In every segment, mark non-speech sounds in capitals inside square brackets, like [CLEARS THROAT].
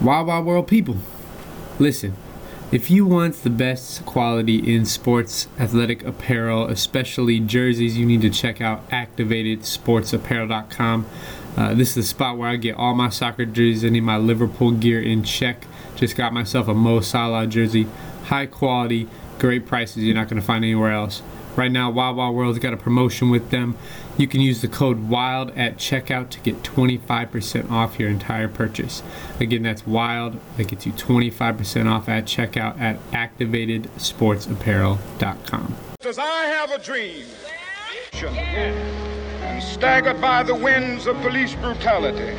Wild Wild World people, listen. If you want the best quality in sports athletic apparel, especially jerseys, you need to check out ActivatedSportsApparel.com. Uh, this is the spot where I get all my soccer jerseys. Need my Liverpool gear in check. Just got myself a Mo Salah jersey. High quality, great prices you're not going to find anywhere else. Right now, Wild Wild World's got a promotion with them. You can use the code WILD at checkout to get 25% off your entire purchase. Again, that's WILD. That gets you 25% off at checkout at activatedsportsapparel.com. As I have a dream, and staggered by the winds of police brutality.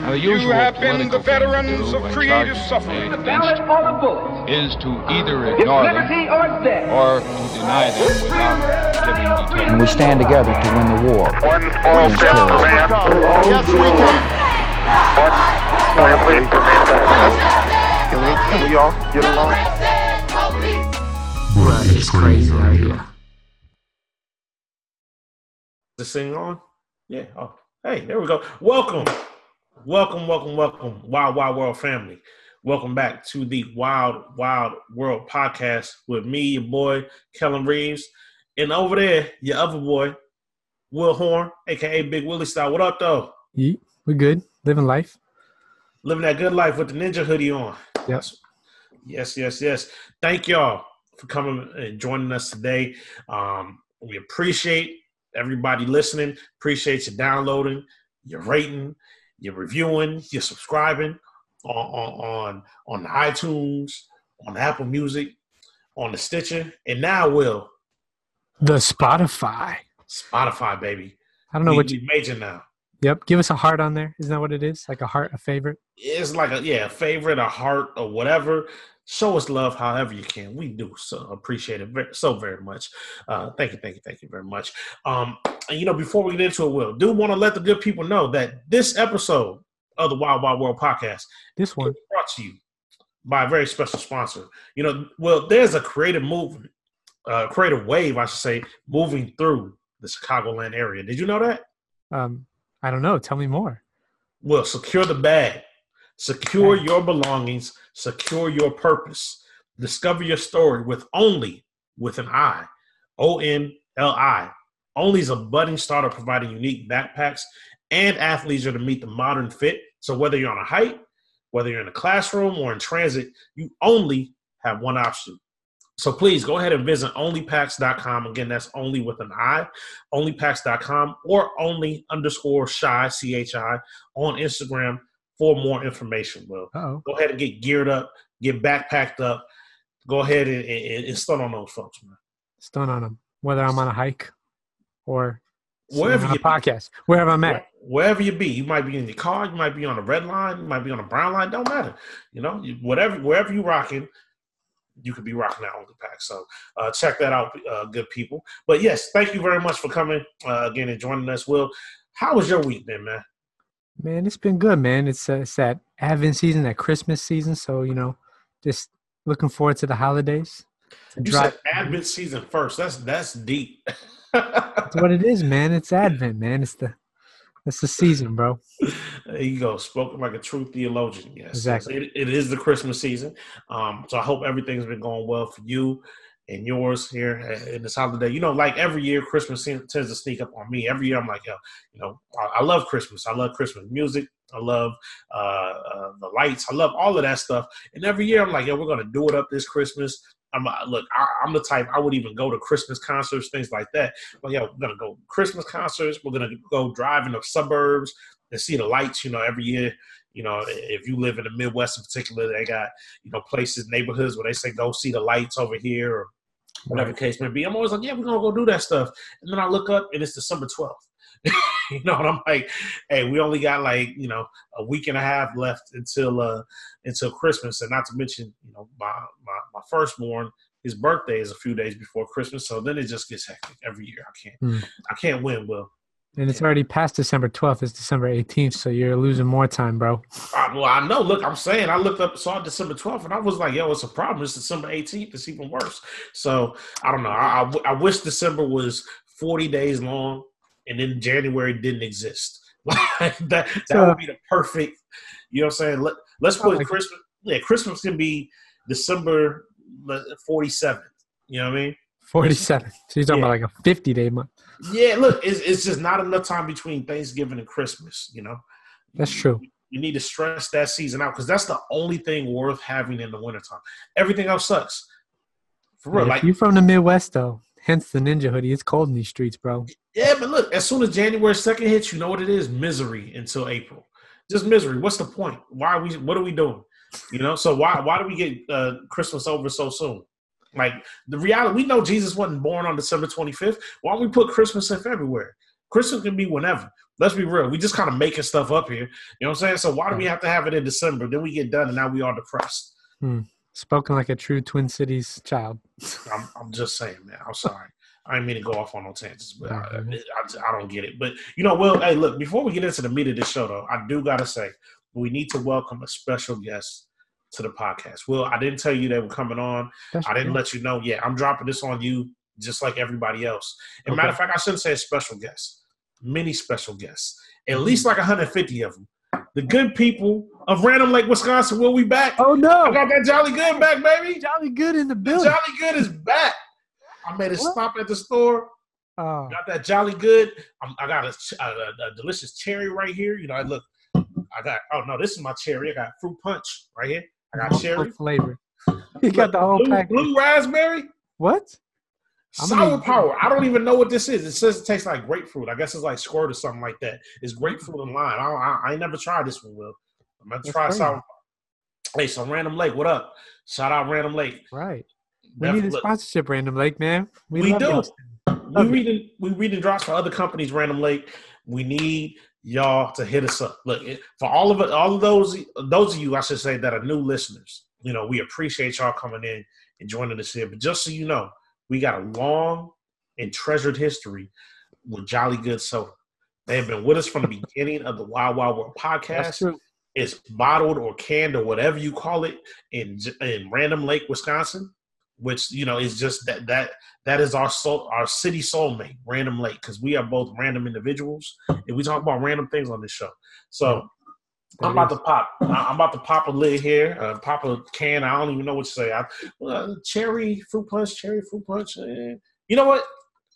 Now, the You usual have been the political thing to veterans of when creative suffering. The ballot against or the bullet. is to either ignore them liberty or death. or to deny them without giving and we stand together to win the war. One small step for man. Yes, we can. Can we, can we all get along? It's crazy out here. This thing on? Yeah. Oh, hey, there we go. Welcome, welcome, welcome, welcome, Wild Wild World family. Welcome back to the Wild Wild World podcast with me, your boy Kellen Reeves, and over there, your other boy, Will Horn, aka Big Willie Style. What up, though? Yeet. We good? Living life? Living that good life with the ninja hoodie on. Yes. Yes, yes, yes. Thank y'all for coming and joining us today. Um, we appreciate everybody listening. Appreciate you downloading, your rating, your reviewing, you're subscribing on on on, on the iTunes, on Apple Music, on the Stitcher, and now will The Spotify. Spotify, baby. I don't know we, what you. major now. Yep. Give us a heart on there. Isn't that what it is? Like a heart, a favorite. It's like a yeah, a favorite, a heart, or whatever. Show us love however you can. We do so appreciate it very, so very much. Uh, thank you, thank you, thank you very much. Um, and you know, before we get into it, Will, do want to let the good people know that this episode of the Wild Wild World podcast This one. is brought to you by a very special sponsor. You know, well, there's a creative movement, uh, creative wave, I should say, moving through the Chicagoland area. Did you know that? Um, I don't know. Tell me more. Well, secure the bag, secure your belongings, secure your purpose. Discover your story with only with an I, O N L I. Only is a budding startup providing unique backpacks and athleisure to meet the modern fit. So whether you're on a hike, whether you're in a classroom or in transit, you only have one option. So please go ahead and visit onlypacks.com. Again, that's only with an I, onlypacks.com or only underscore shy, C H I, on Instagram for more information. Will Oh, go ahead and get geared up, get backpacked up. Go ahead and, and, and stun on those folks, man. stun on them. Whether I'm on a hike or Wherever you podcast, wherever I'm at. wherever you be, you might be in your car, you might be on a red line, you might be on a brown line. Don't matter, you know. You, whatever, wherever you rocking, you could be rocking that the pack. So uh, check that out, uh, good people. But yes, thank you very much for coming uh, again and joining us. Will, how was your week, been, man? Man, it's been good, man. It's, uh, it's that Advent season, that Christmas season. So you know, just looking forward to the holidays. To You drive- said Advent season first. That's that's deep. That's what it is, man. It's Advent, man. It's the that's the season, bro. There [LAUGHS] you go, spoken like a true theologian. Yes, Exactly. It, it is the Christmas season, um, so I hope everything's been going well for you and yours here in this holiday. You know, like every year, Christmas tends to sneak up on me. Every year, I'm like, yo, you know, I, love Christmas. I love Christmas music. I love uh, uh, the lights. I love all of that stuff. And every year, I'm like, yo, we're gonna do it up this Christmas. I'm uh, look. I, I'm the type I would even go to Christmas concerts, things like that. But yeah, we're gonna go Christmas concerts. We're gonna go drive in the suburbs and see the lights. You know, every year. You know, if you live in the Midwest in particular, they got you know places, neighborhoods where they say go see the lights over here or whatever the case may be. I'm always like, yeah, we're gonna go do that stuff. And then I look up and it's December 12th. [LAUGHS] you know, and I'm like, hey, we only got like you know a week and a half left until uh until Christmas, and not to mention, you know, my my my firstborn. His birthday is a few days before Christmas, so then it just gets hectic every year. I can't, Hmm. I can't win. Will And it's already past December 12th. It's December 18th, so you're losing more time, bro. I, well, I know. Look, I'm saying I looked up, saw December 12th, and I was like, yo, it's a problem. It's December 18th. It's even worse. So I don't know. I, I, I wish December was 40 days long, and then January didn't exist. [LAUGHS] Like that, that So- would be the perfect, You know what I'm saying? Let, let's put like it. Christmas. Yeah, Christmas can be December forty seventh. You know what I mean? Forty-seven. So you're talking Yeah. about like a fifty-day month. Yeah, look, it's, it's just not enough time between Thanksgiving and Christmas. You know, That's true. you need to stress that season out because that's the only thing worth having in the wintertime. Everything else sucks. For real, like you from the Midwest though, hence the ninja hoodie. It's cold in these streets, bro. Yeah, but look, as soon as January second hits, you know what it is? Misery until April. Just misery. What's the point? Why are we? What are we doing? You know. So why why do we get uh, Christmas over so soon? Like the reality, we know Jesus wasn't born on December twenty fifth. Why don't we put Christmas in February? Christmas can be whenever. Let's be real. We just kind of making stuff up here. You know what I'm saying? So why do we hmm. have to have it in December? Then we get done, and now we are depressed. Hmm. Spoken like a true Twin Cities child. I'm, I'm just saying, man. I'm sorry. I didn't mean to go off on no tangents, but I, I, I don't get it. But you know, well, hey, look. Before we get into the meat of this show, though, I do gotta say we need to welcome a special guest to the podcast. Well, I didn't tell you they were coming on. That's I didn't let you know. Yeah, I'm dropping this on you, just like everybody else. And Okay. matter of fact, I shouldn't say special guest. Many special guests, at mm-hmm. least like 150 of them. The good people of Random Lake, Wisconsin. Will we back? Oh no! I got that Jolly Good back, baby. Jolly good in the building. Jolly Good is back. I made a What? stop at the store. Oh, Got that Jolly Good. I'm, I got a, a, a, a delicious cherry right here. You know, I look. I got. Oh no, this is my cherry. I got fruit punch right here. I got cherry. flavor. [LAUGHS] You got the whole blue, pack. blue raspberry. What? I'm gonna Sour power. I don't even know what this is. It says it tastes like grapefruit. I guess it's like squirt or something like that. It's grapefruit and lime. I, I, I ain't never tried this one, Will. I'm gonna That's try crazy. sour. Hey, so Random Lake, what up? Shout out Random Lake. Right. We Definitely- need a sponsorship, Random Lake, man. We, We do. we reading we reading drops for other companies random lake we need y'all to hit us up. Look for all of it all of those those of you i should say that are new listeners you know we appreciate y'all coming in and joining us here. But just so you know we got a long and treasured history with jolly good soda. They have been with us from the [LAUGHS] beginning of the wild wild world podcast. it's bottled or canned or whatever you call it in in Random Lake, Wisconsin, which you know is just that that that is our soul, our city soulmate, Random Lake, because we are both random individuals and we talk about random things on this show. So I'm about to pop. I'm about to pop a lid here, uh, pop a can. I don't even know what to say. I, uh, cherry fruit punch, cherry fruit punch. eh. You know what?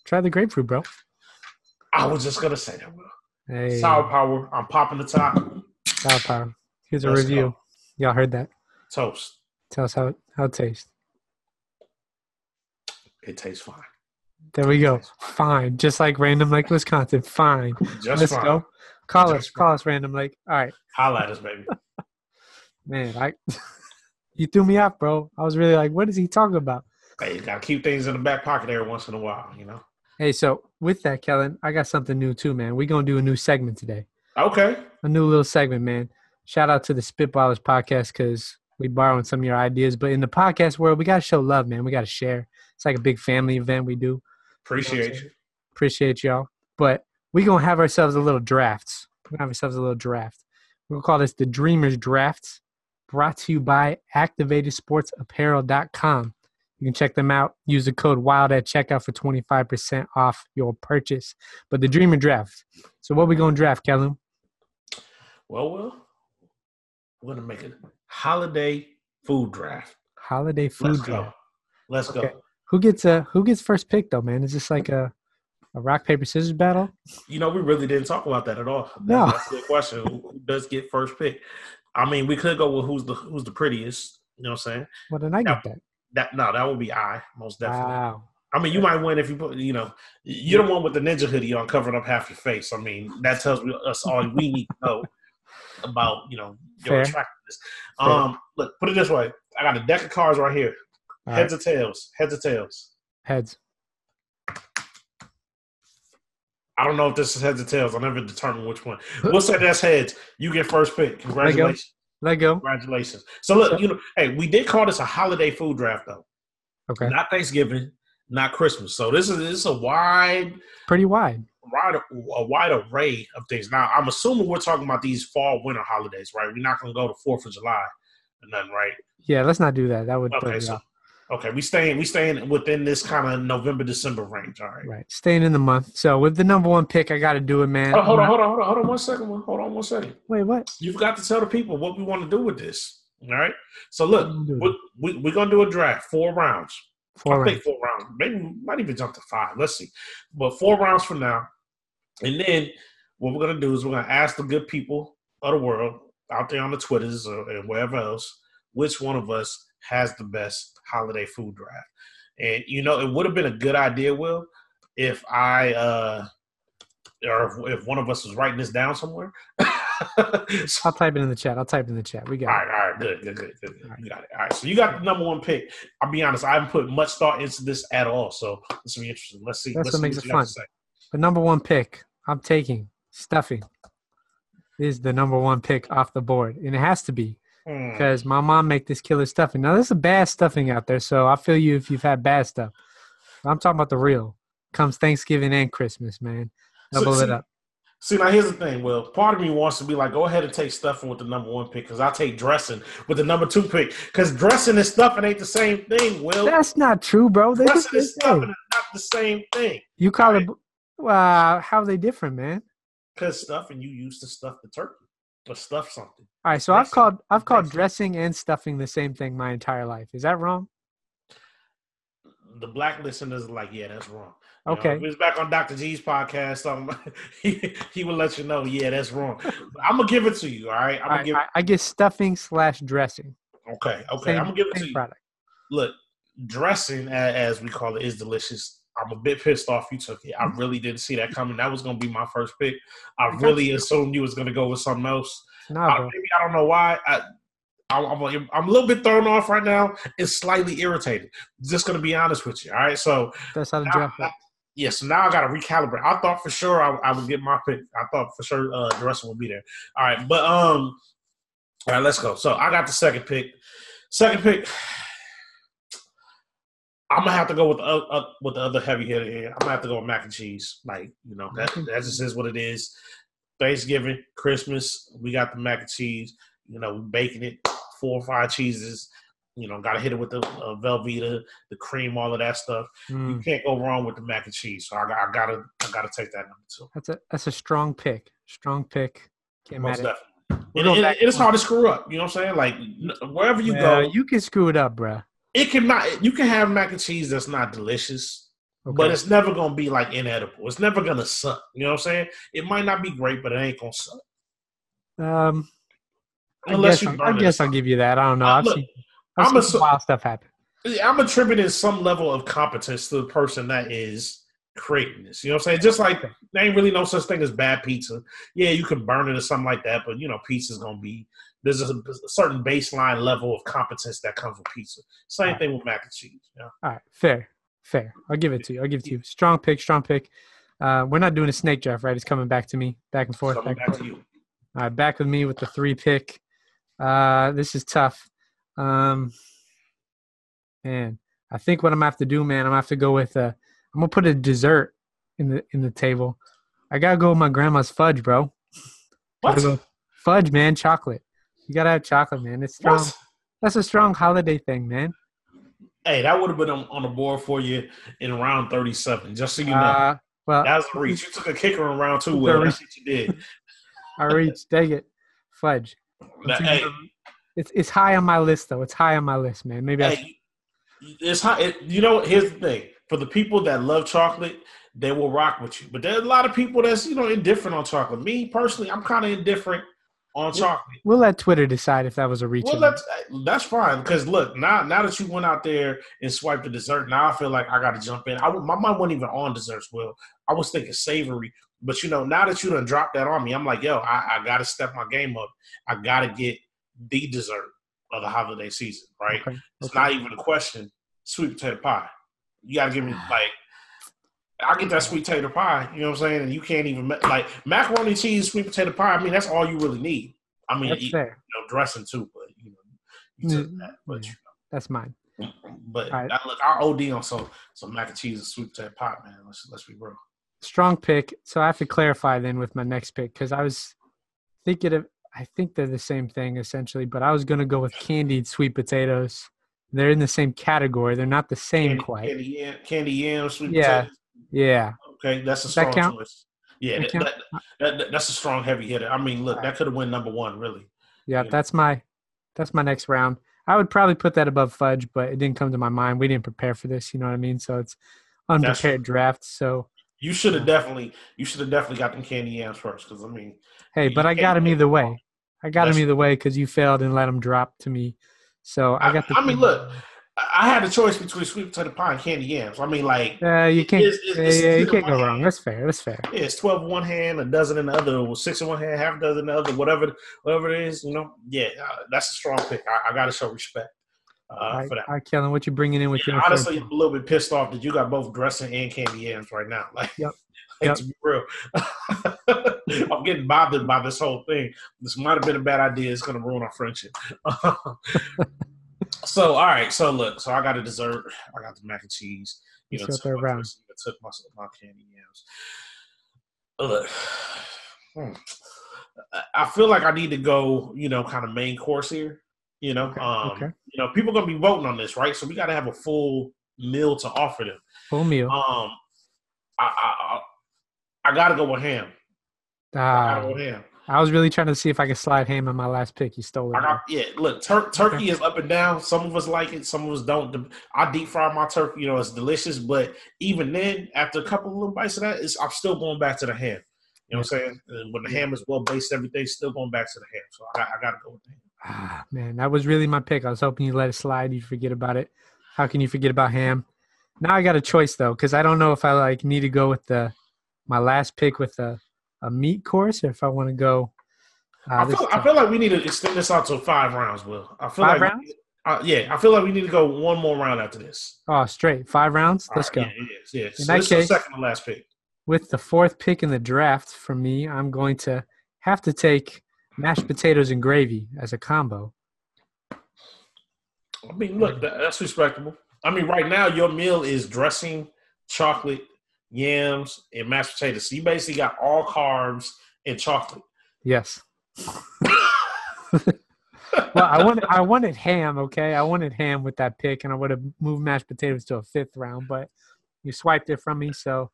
Try the grapefruit, bro. I was just gonna say that. Hey, Sour power. I'm popping the top. sour power. Here's a Let's review. go. Y'all heard that? Toast. Tell us how it, how it tastes. It tastes fine. There we go. Fine. Just like Random Lake, Wisconsin. Fine. Just Let's fine. go. Call us. Just Call us, Random Lake. All right. Holla at us, baby. [LAUGHS] Man, I [LAUGHS] you threw me off, bro. I was really like, what is he talking about? Hey, you gotta keep things in the back pocket every once in a while, you know. Hey, so with that, Kellen, I got something new too, man. We're gonna do a new segment today. Okay. A new little segment, man. Shout out to the Spitballers podcast because we borrowing some of your ideas. But in the podcast world, we gotta show love, man. We gotta share. It's like a big family event we do. Appreciate you. Appreciate y'all. But we gonna have ourselves a little drafts. We're gonna have ourselves a little draft. We're gonna call this the Dreamers Drafts, brought to you by ActivatedSportsApparel.com. You can check them out. Use the code WILD at checkout for 25% off your purchase. But the Dreamer Draft. So what we gonna draft, Kellen? Well, well, we're gonna make a holiday food draft. Holiday food Let's draft. go. Let's Okay. go. Who gets a who gets first pick though, man? Is this like a a rock paper scissors battle? You know, we really didn't talk about that at all. No. That's a good question. Who does get first pick? I mean, we could go with who's the who's the prettiest. You know what I'm saying? Well, then I get that. That no, that would be I most definitely. Wow. I mean, you might win if you put, you know, you're the one with the ninja hoodie on covering up half your face. I mean, that tells us all we need to know about, you know, your Fair. attractiveness. Fair. Um, look, put it this way: I got a deck of cards right here. All heads right. or tails? Heads or tails? Heads. I don't know if this is heads or tails. I'll never determine which one. We'll say that's heads. You get first pick. Congratulations. Let go. Congratulations. So look, you know, hey, we did call this a holiday food draft though. Okay. Not Thanksgiving, not Christmas. So this is this is a wide Pretty wide. wide a wide array of things. Now, I'm assuming we're talking about these fall winter holidays, right? We're not going to go to Fourth of July or nothing, right? Yeah, let's not do that. That would Okay, so. Okay, we staying we staying within this kind of November December range. All right. Right. Staying in the month. So with the number one pick, I got to do it, man. Oh, hold on, hold on, hold on, hold on one second. Hold on one second. Wait, what? You've got to tell the people what we want to do with this. All right. So look, we we, we, we're gonna do a draft, four rounds. Four I think rounds. four rounds. Maybe we might even jump to five. Let's see. But four rounds from now. And then what we're gonna do is we're gonna ask the good people of the world out there on the Twitters or, and wherever else, which one of us has the best holiday food draft. And you know, it would have been a good idea, Will, if I uh or if, if one of us was writing this down somewhere. So- [LAUGHS] I'll type it in the chat. I'll type it in the chat. We all got right, all right, good, good, good, good. You got it. All right, so you got the number one pick. I'll be honest, I haven't put much thought into this at all. So this will be interesting. Let's see. That's Let's what makes what it fun. it. The number one pick I'm taking stuffing is the number one pick off the board, and it has to be. Because my mom make this killer stuffing. Now there's a bad stuffing out there, so I feel you if you've had bad stuff. I'm talking about the real. Comes Thanksgiving and Christmas, man. So- Double it see- up. See, now here's the thing. Well, part of me wants to be like, go ahead and take stuffing with the number one pick because I take dressing with the number two pick because dressing and stuffing ain't the same thing. Will That's not true, bro. They dressing and stuffing is not the same thing You call Right. it. Uh, how are they different, man? because stuffing you use to stuff the turkey or stuff something. All right, so I've called I've called Dressing. and stuffing the same thing my entire life. Is that wrong? The black listeners are like, yeah, that's wrong. You know, Okay. if it's back on Dr. G's podcast. Um, [LAUGHS] he, he will let you know, yeah, that's wrong. I'm gonna give it to you. All right, I'm All gonna give. I, I get stuffing slash dressing. okay, okay, Same, I'm gonna give it to you. product. Look, dressing as we call it is delicious. I'm a bit pissed off you took it. I really didn't see that coming. That was gonna be my first pick. I really assumed you was gonna go with something else. Nah, I, maybe I don't know why. I, I'm, I'm, I'm a little bit thrown off right now. It's slightly irritated. Just gonna be honest with you. All right, so That's how the now, draft. yeah, so now I got to recalibrate. I thought for sure I, I would get my pick. I thought for sure uh, the rest would be there. All right, but um, all right, let's go. So I got the second pick. Second pick. I'm gonna have to go with the uh, with the other heavy hitter here. I'm gonna have to go with mac and cheese. Like you know, that that just is what it is. Thanksgiving, Christmas, we got the mac and cheese. You know, we're baking it, four or five cheeses. You know, got to hit it with the uh, Velveeta, the cream, all of that stuff. Mm, You can't go wrong with the mac and cheese. So I, got, I gotta, I gotta take that number two. that's a that's a strong pick. Strong pick. Can't Most definitely. We're And, going and back it's hard to screw up. You know what I'm saying? Like wherever you Well, go, you can screw it up, bro. It can not. You can have mac and cheese that's not delicious, Okay. but it's never gonna be like inedible. It's never gonna suck. You know what I'm saying? It might not be great, but it ain't gonna suck. um, I Unless guess, you I'll- I guess I'll give you that. I don't know. I've look, seen, I've I'm seen a wild stuff happen. I'm attributing some level of competence to the person that is creating this. You know what I'm saying? Just like there ain't really no such thing as bad pizza. Yeah, you can burn it or something like that, but you know, pizza's gonna be there's a, a certain baseline level of competence that comes with pizza. Same Right. thing with mac and cheese. You know? All right, fair, fair. I'll give it to you. I'll give it to you. Strong pick, strong pick. Uh, we're not doing a snake draft, right? It's coming back to me, back and forth. Coming Back back to you. All right, back with me with the three pick. Uh, this is tough. Um, man, I think what I'm gonna have to do, man, I'm gonna have to go with. Uh, I'm gonna put a dessert in the in the table. I gotta go with my grandma's fudge, bro. What? Fudge, man, chocolate. You gotta have chocolate, man. It's strong. What? That's a strong holiday thing, man. Hey, that would have been on, on the board for you in round 37, just so you know. Uh, well, that was a reach. You took a kicker in round two, a That's what you did. [LAUGHS] I reached. Dang it, fudge. That- hey, It's it's high on my list though. It's high on my list, man. Maybe I. Hey, it's hot. It, you know, here's the thing: for the people that love chocolate, they will rock with you. But there's a lot of people that's you know indifferent on chocolate. Me personally, I'm kind of indifferent on chocolate. We'll let Twitter decide if that was a reach. Well, that's that's fine because look, now now that you went out there and swiped the dessert, now I feel like I got to jump in. I my mind wasn't even on desserts. Will I was thinking savory, but you know now that you done dropped that on me, I'm like, yo, I, I got to step my game up. I got to get the dessert of the holiday season, right? Okay, It's okay. not even a question. Sweet potato pie. You gotta give me ah. like. I get that sweet potato pie. You know what I'm saying? And you can't even like macaroni cheese, sweet potato pie. I mean, that's all you really need. I mean, That's you, fair. know, dressing too, but you know, you took Mm, that. But yeah. That's mine. but right. I, look, I OD on some some mac and cheese and sweet potato pie, man. Let's let's be real. Strong pick. So I have to clarify then with my next pick because I was thinking of. I think they're the same thing essentially, but I was gonna go with candied sweet potatoes They're in the same category. They're not the same Candy, quite. candy yam, candy yam, sweet Yeah. potatoes. Yeah. Okay, that's a that strong count? choice. Yeah, That that, that, that- that's a strong heavy hitter. I mean, look, that could have won number one, really. Yeah, Yeah. that's my that's my next round. I would probably put that above fudge, but it didn't come to my mind. We didn't prepare for this, you know what I mean? So it's unprepared draft. So You should have definitely, you should have definitely got them candy yams first, because I mean, hey, but I got him either way. I got him either way because you failed and let him drop to me. So I I, got the. I mean, look, I I had a choice between sweet potato pie and candy yams. I mean, like, Uh, you can't. It's- it's- yeah, it's yeah, you can't go my- wrong. That's fair. That's fair. yeah, it's twelve in one hand, a dozen in the other, or six in one hand, half a dozen in the other, whatever, whatever it is. You know, yeah, uh, that's a strong pick. I, I got to show respect uh, right, for that. all right, Kellen, what you bringing in with Yeah, your honestly. I'm a little bit pissed off that you got both dressing and candy yams right now. [LAUGHS] Like, Yep. [LAUGHS] Yep. to be real, [LAUGHS] I'm getting bothered by this whole thing. This might have been a bad idea. It's going to ruin our friendship. So, all right. So, look. So, I got a dessert. I got the mac and cheese. You know, It's took your my, round. I took my, my candy yams. Look, hmm. I- I feel like I need to go. You know, kind of main course here. You know, Okay, um, okay. you know, people gonna be voting on this, right? So we got to have a full meal to offer them. Full meal. Um, I I, I, I gotta go with ham. I Ah, gotta go with ham. I was really trying to see if I could slide ham on my last pick. You stole it. Got yeah. Look, tur- turkey is up and down. Some of us like it, some of us don't. I deep fry my turkey. You know, it's delicious. But even then, after a couple of little bites of that, it's, I'm still going back to the ham. You know what I'm saying? And when the ham is well based, everything still going back to the ham. So I, I gotta go with the ham. Ah, man, that was really my pick. I was hoping you let it slide. You forget about it. How can you forget about ham? Now I got a choice though, because I don't know if I like need to go with the my last pick with a, a meat course, or if I want to go. Uh, I feel, I feel like we need to extend this out to five rounds, Will. I feel Five like rounds? Uh, yeah, I feel like we need to go one more round after this. oh, straight five rounds. All Let's right, go. Yeah, yes, yes. In So that this is the case- second to last pick. With the fourth pick in the draft for me, I'm going to have to take mashed potatoes and gravy as a combo. I mean, look, that's respectable. I mean, right now your meal is dressing, chocolate, yams, and mashed potatoes. So you basically got all carbs and chocolate. Yes. well, I wanted I wanted ham. Okay, I wanted ham with that pick, and I would have moved mashed potatoes to a fifth round, but you swiped it from me. So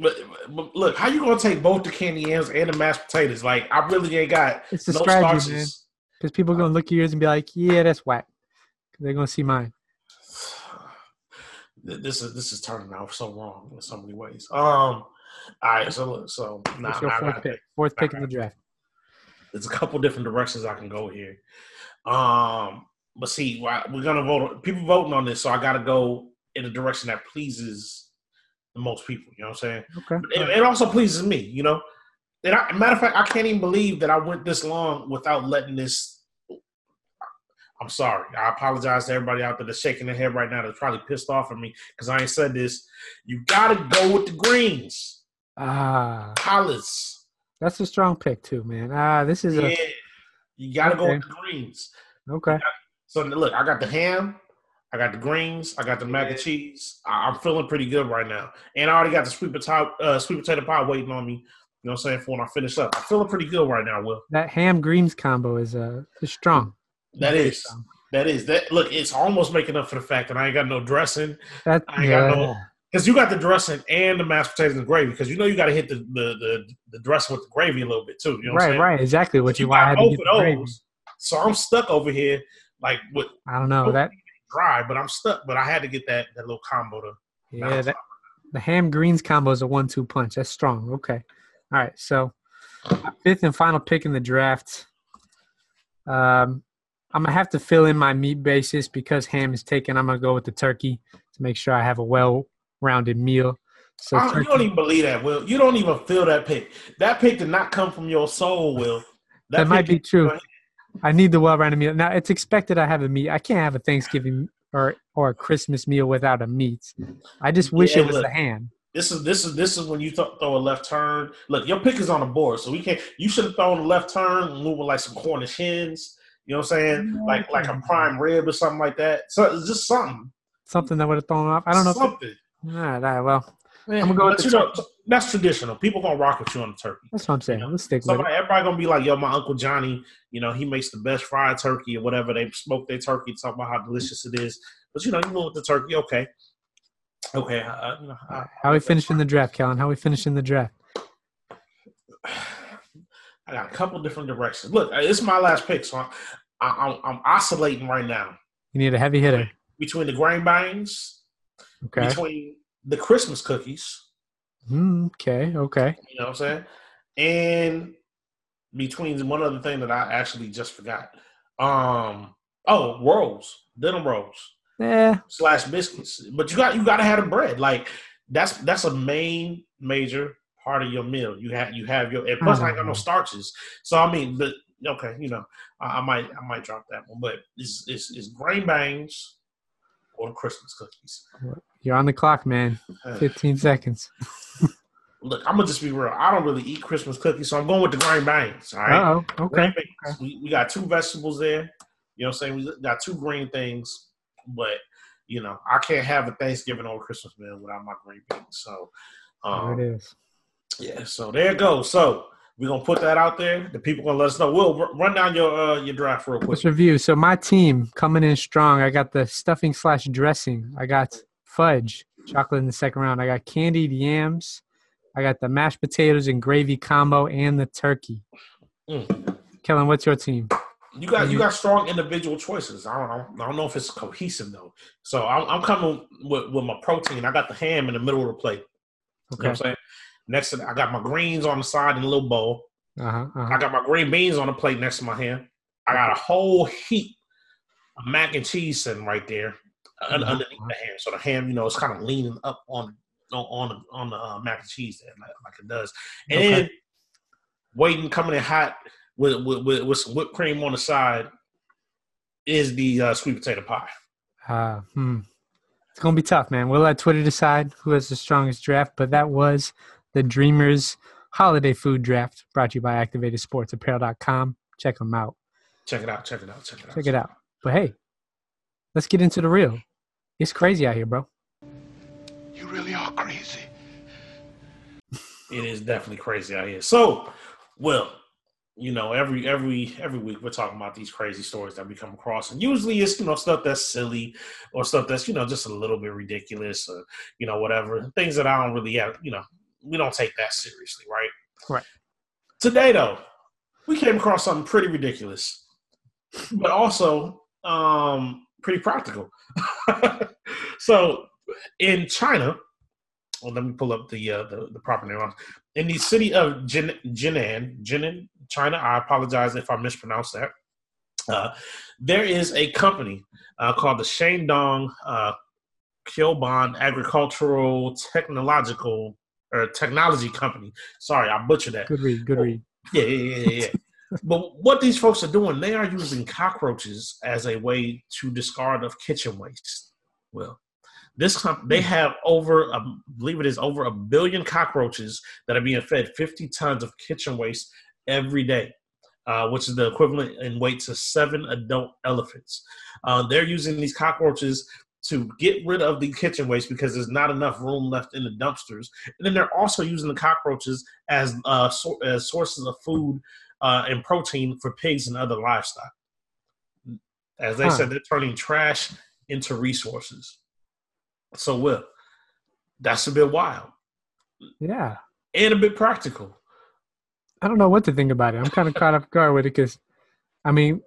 But, but look, how you gonna take both the candy yams and the mashed potatoes? Like, I really ain't got it's a no strategy, starches. man. Because people gonna look at yours and be like, "Yeah, that's whack." They're gonna see mine. This is this is turning out so wrong in so many ways. Um, all right, so look, so nah, your nah, fourth gotta pick? pick. Fourth pick in the draft. there's a couple different directions I can go here. Um, but see, we're gonna vote. People voting on this, so I got to go in a direction that pleases the most people. You know what I'm saying? Okay. It, it also pleases me. You know. And I, matter of fact, I can't even believe that I went this long without letting this. I'm sorry. I apologize to everybody out there that's shaking their head right now. That's probably pissed off at me because I ain't said this. You got to go with the greens, Ah, collards. that's a strong pick too, man. Ah, this is Yeah, a you got to go with the greens. okay. So look, I got the ham, I got the greens, I got the mac and cheese. I- I'm feeling pretty good right now, and I already got the sweet potato uh, sweet potato pie waiting on me. You know what I'm saying for when I finish up. I'm feeling pretty good right now, Will. That ham greens combo is uh is strong. That is that is that. Look, it's almost making up for the fact that I ain't got no dressing That I ain't got no- because you got the dressing and the mashed potatoes and gravy. Because you know you got to hit the, the the the dressing with the gravy a little bit too. You know what I'm right, saying? right, exactly what But you want. Both of those. So I'm stuck over here like with I don't know that. dry, but I'm stuck. But I had to get that that little combo to Yeah, that, the ham greens combo is a one-two punch. That's strong. Okay, all right. So fifth and final pick in the draft. Um, I'm gonna have to fill in my meat basis because ham is taken. I'm gonna go with the turkey to make sure I have a well-rounded meal. So I don't- you don't even believe that, Will. You don't even feel that pick. That pick did not come from your soul, Will. that might be true. I need the well-rounded meal. Now it's expected I have a meat. I can't have a Thanksgiving or or a Christmas meal without a meat. I just wish Yeah, it was look. the ham. This is this is this is when you th- throw a left turn. Look, your pick is on the board, so we can't. You should have thrown a left turn, moving like some Cornish hens. You know what I'm saying? Like like a prime rib or something like that. So it's just something. Something that would have thrown off. I don't know. If Something. All right, all right, well, Man, I'm gonna go with the you know, that's traditional. People gonna rock with you on the turkey. That's what I'm saying. Let's stick with it. everybody gonna be like, "Yo, my uncle Johnny, you know, he makes the best fried turkey or whatever. They smoke their turkey, talk about how delicious it is." But you know, you went with the turkey, okay, okay. Uh, you know, I, How we finishing the draft, Kellen? How we finishing the draft? [SIGHS] I got a couple different directions. Look, it's my last pick, so I'm, I'm, I'm oscillating right now You need a heavy hitter. between the grain bangs, Okay. between the Christmas cookies. Mm, okay. Okay. You know what I'm saying? And between one other thing that I actually just forgot. Um, oh, rolls, denim rolls Yeah. slash biscuits. But you got you got to have the bread. Like that's that's a main major part of your meal. You have you have your and plus I ain't got no starches. So I mean, but okay, you know, I, I might I might drop that one. But it's it's, it's grain bangs or Christmas cookies. You're on the clock, man. 15 seconds. [LAUGHS] Look, I'm gonna just be real. I don't really eat Christmas cookies, so I'm going with the grain bangs. All right. Oh, okay. We, we got two vegetables there. You know what I'm saying? We got two green things, but you know, I can't have a Thanksgiving or Christmas meal without my green beans. So There um, it is. Yeah, so there it goes. So we're gonna put that out there. The people gonna let us know. We'll r- run down your uh, your draft real quick. Let's review. So my team coming in strong. I got the stuffing slash dressing. I got fudge, chocolate in the second round. I got candied yams. I got the mashed potatoes and gravy combo and the turkey. Mm. Kellen, what's your team? You got you got strong individual choices. I don't know. I don't know if it's cohesive though. So I'm, I'm coming with, with my protein. I got the ham in the middle of the plate. You know what Okay. I'm saying? Next to I got my greens on the side in a little bowl. Uh-huh, uh-huh. I got my green beans on the plate next to my ham. I got a whole heap of mac and cheese sitting right there Mhm. underneath the ham. So the ham, you know, it's kind of leaning up on on on the, on the uh, mac and cheese there, like, like it does. And Okay. then waiting, coming in hot with, with with with some whipped cream on the side is the uh, sweet potato pie. Uh, hmm. It's gonna be tough, man. We'll let Twitter decide who has the strongest draft. But that was the Dreamers Holiday Food Draft, brought to you by ActivatedSportsApparel.com. Check them out. Check it out. Check it out. Check it out. Check it out. But hey, let's get into the real. It's crazy out here, bro. You really are crazy. [LAUGHS] It is definitely crazy out here. So, well, you know, every every every week we're talking about these crazy stories that we come across, and usually it's you know stuff that's silly or stuff that's you know just a little bit ridiculous or you know whatever things that I don't really have. You know, we don't take that seriously, right? Right. Today, though, we came across something pretty ridiculous, but also um pretty practical. [LAUGHS] so, in China, well, let me pull up the uh, the, the proper name. In the city of Jin, Jinan, Jinan, China. I apologize if I mispronounced that. Uh, there is a company uh, called the Shandong uh, Kyoban Agricultural Technological or Technology Company. Sorry, I butchered that. Good read. Good read. Yeah, yeah, yeah, yeah. yeah. [LAUGHS] but what these folks are doing, they are using cockroaches as a way to discard of kitchen waste. Well, this comp- they have over, I believe it is over a billion cockroaches that are being fed 50 tons of kitchen waste every day, uh, which is the equivalent in weight to seven adult elephants. Uh, they're using these cockroaches to get rid of the kitchen waste because there's not enough room left in the dumpsters. And then they're also using the cockroaches as uh, so- as sources of food uh, and protein for pigs and other livestock. As they Huh. said, they're turning trash into resources. So, Will, that's a bit wild Yeah. and a bit practical. I don't know what to think about it. I'm kind of caught off guard with it because, I mean,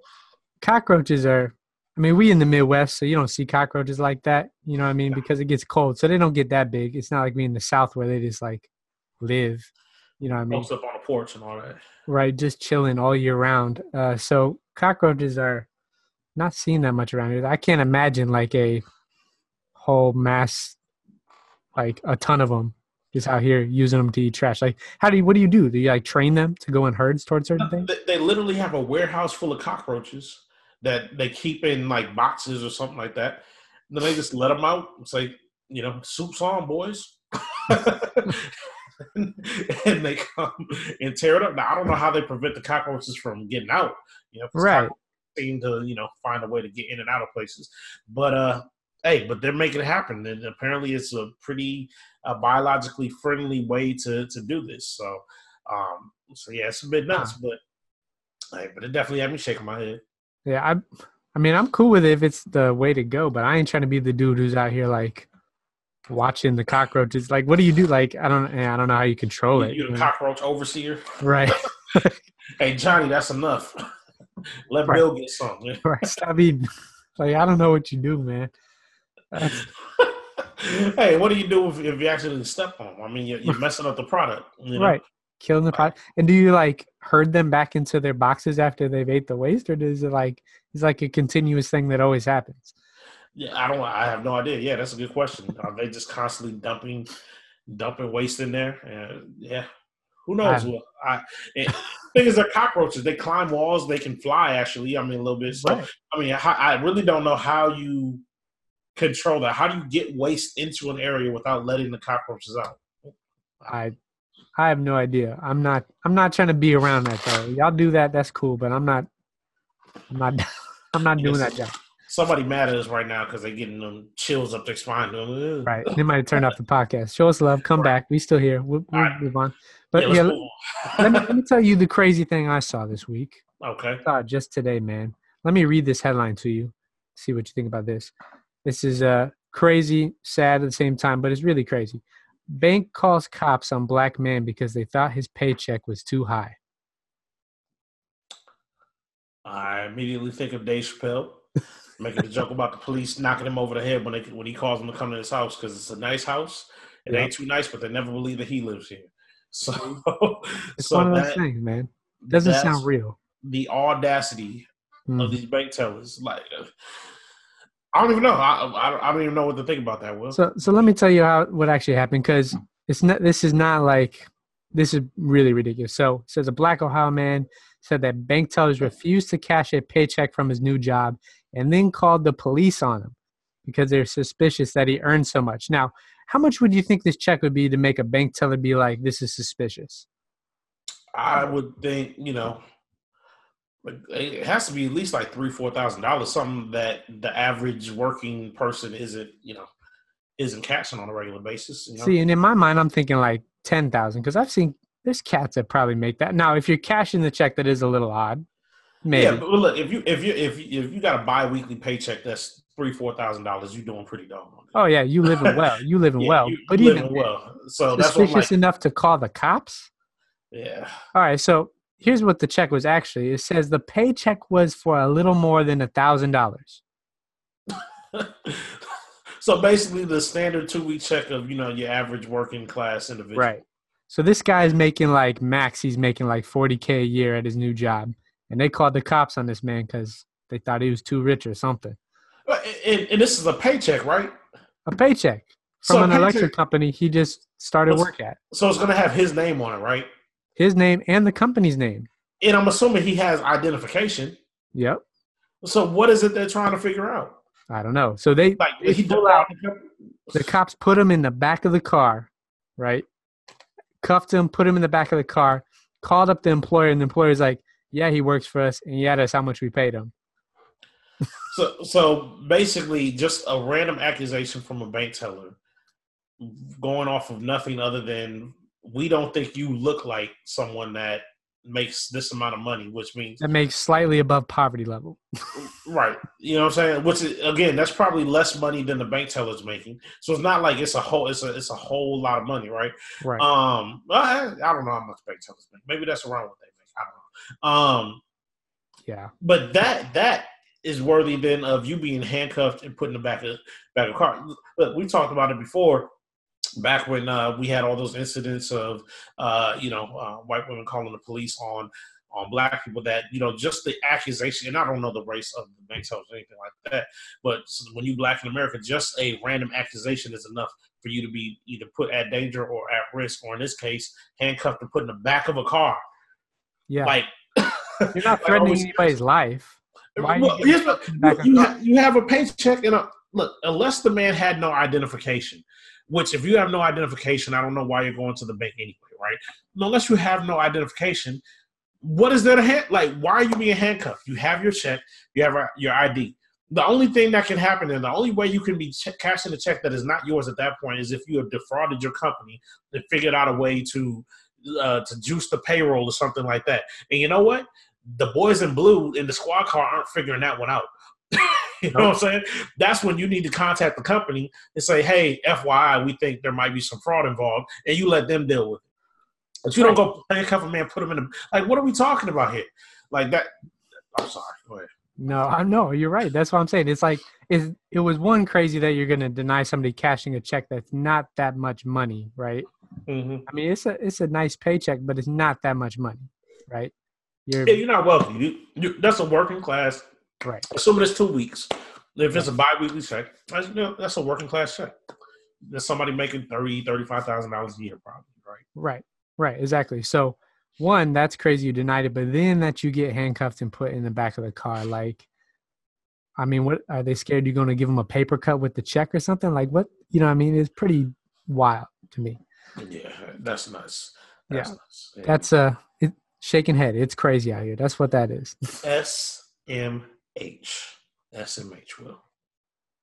cockroaches are. I mean, we in the Midwest, so you don't see cockroaches like that. You know what I mean? Because it gets cold, so they don't get that big. It's not like we in the South where they just like live. You know what I mean? Post up on a porch and all that. right? Just chilling all year round. Uh, so cockroaches are not seen that much around here. I can't imagine like a whole mass, like a ton of them, just out here using them to eat trash. Like, how do you? What do you do? Do you like train them to go in herds towards certain things? They literally have a warehouse full of cockroaches that they keep in like boxes or something like that. And then they just let them out. It's like, you know, soup's on, boys. [LAUGHS] and they come and tear it up. Now, I don't know how they prevent the cockroaches from getting out. You know, Right. seem to, you know, find a way to get in and out of places. But uh hey, but they're making it happen, and apparently it's a pretty uh, biologically friendly way to to do this. So, um, so yeah, it's a bit nuts, but hey, but it definitely had me shaking my head. Yeah, I, I mean, I'm cool with it if it's the way to go, but I ain't trying to be the dude who's out here like watching the cockroaches. Like, what do you do? Like, I don't, I don't know how you control it. You're you the cockroach overseer. Right, [LAUGHS] Hey, Johnny, that's enough. [LAUGHS] Let Right. Bill get something. right. Stop eating. [LAUGHS] Like, I don't know what you do, man. Hey, what do you do if, if you actually step on? I mean, you're, you're messing up the product. You know? Right. Killing the pot. And do you like herd them back into their boxes after they've ate the waste, or is it like it's like a continuous thing that always happens? Yeah, I don't. I have no idea. Yeah, that's a good question. Are they just constantly dumping, dumping waste in there? And yeah, who knows? I- well, I and thing is, they're cockroaches. They climb walls. They can fly. Actually, I mean, a little bit. So, Right. I mean, I really don't know how you control that. How do you get waste into an area without letting the cockroaches out? I I have no idea. I'm not I'm not trying to be around that though. Y'all do that, that's cool, but I'm not I'm not [LAUGHS] I'm not doing that job. Somebody mad at us right now because they're getting them chills up their spine. Right. They might turn off the podcast. Show us love. Come back. We still here. We'll, we'll right. move on. But Yeah, yeah, let's let, me, [LAUGHS] let me tell you the crazy thing I saw this week. okay. saw just today, man. Let me read this headline to you. See what you think about this. This is uh crazy, sad at the same time, but it's really crazy. Bank calls cops on black man because they thought his paycheck was too high. I immediately think of Dave Chappelle making a joke about the police knocking him over the head when they when he calls them to come to his house because it's a nice house. It Yeah. ain't too nice, but they never believe that he lives here. [LAUGHS] So, It's so one of those that- things, man. Doesn't sound real. The audacity Mm. of these bank tellers, like uh, I don't even know. I, I I don't even know what to think about that. Will So, so let me tell you how what actually happened because it's not. This is not like this is really ridiculous. So, says a black Ohio man said that bank tellers refused to cash a paycheck from his new job, and then called the police on him because they're suspicious that he earned so much. Now, how much would you think this check would be to make a bank teller be like, "This is suspicious"? I would think you know. It has to be at least like three, four thousand dollars, something that the average working person isn't, you know, isn't cashing on a regular basis. You know? See, and in my mind, I'm thinking like ten thousand because I've seen there's cats that probably make that. Now, if you're cashing the check, that is a little odd. Maybe. Yeah, but look, if you if you if you, if you got a bi-weekly paycheck that's three, four thousand dollars, you're doing pretty doggone good. Oh yeah, you living well. You [LAUGHS] living Yeah, well. you, but you even well. So that's what suspicious like. enough to call the cops. Yeah. All right, so here's what the check was actually. It says the paycheck was for a little more than a thousand dollars. [LAUGHS] so basically, the standard two-week check of you know your average working class individual. Right. So this guy's making like max. He's making like forty k a year at his new job, and they called the cops on this man because they thought he was too rich or something. And, and this is a paycheck, right? A paycheck from So an a electric company he just started work at. So it's going to have his name on it, right? His name and the company's name. And I'm assuming he has identification. Yep. So what is it they're trying to figure out? I don't know. So they Like They he pull out. the cops put him in the back of the car, right? Cuffed him, put him in the back of the car, called up the employer, and the employer's like, "Yeah, he works for us, and yeah, that's how much we paid him." [LAUGHS] So so basically, just a random accusation from a bank teller, going off of nothing other than we don't think you look like someone that makes this amount of money, which means That makes slightly above poverty level. right. You know what I'm saying? Which is, again, that's probably less money than the bank teller's making. So it's not like it's a whole it's a it's a whole lot of money, right? Right. Um, I, I don't know how much bank tellers make. Maybe that's around what they make. I don't know. Um, yeah. but that that is worthy then of you being handcuffed and put in the back of back of the car. Look, we talked about it before. Back when uh, we had all those incidents of, uh, you know, uh, white women calling the police on on black people, that you know, just the accusation, and I don't know the race of the bank tellers or anything like that, but when you black in America, just a random accusation is enough for you to be either put at danger or at risk, or in this case, handcuffed and put in the back of a car. Yeah. Like [LAUGHS] You're not threatening always- anybody's life. Why you well, getting here's what, in the back of you, you have a paycheck and a look. Unless the man had no identification, which if you have no identification, I don't know why you're going to the bank anyway, right? Unless you have no identification, what is there to hand? Like, why are you being handcuffed? You have your check, you have your ID. the only thing that can happen and the only way you can be che- cashing a check that is not yours at that point is if you have defrauded your company and figured out a way to uh, to juice the payroll or something like that. And you know what? The boys in blue in the squad car aren't figuring that one out. You know what I'm saying? That's when you need to contact the company and say, "Hey, FYI, we think there might be some fraud involved," and you let them deal with it. But you don't go handcuff a man, put him in a like. What are we talking about here? Like that. I'm sorry. Go ahead. No, I know you're right. That's what I'm saying. It's like it. It was one crazy that you're going to deny somebody cashing a check that's not that much money, right? Mm-hmm. I mean, it's a it's a nice paycheck, but it's not that much money, right? You're Yeah, you're not wealthy. You, you, that's a working class. Right. Assuming it's two weeks. If it's a bi-weekly check, that's, you know, that's a working class check. There's somebody making thirty, thirty-five thousand dollars a year, probably, right? Right. Right. Exactly. So, one, that's crazy you denied it, but then that you get handcuffed and put in the back of the car, like, I mean, what are they scared you're going to give them a paper cut with the check or something? Like, what? You know, what I mean, it's pretty wild to me. Yeah, that's nuts. That's Yeah. nuts. Yeah. That's uh, it, shaking head. It's crazy out here. That's what that is. S M H. S M H. Will.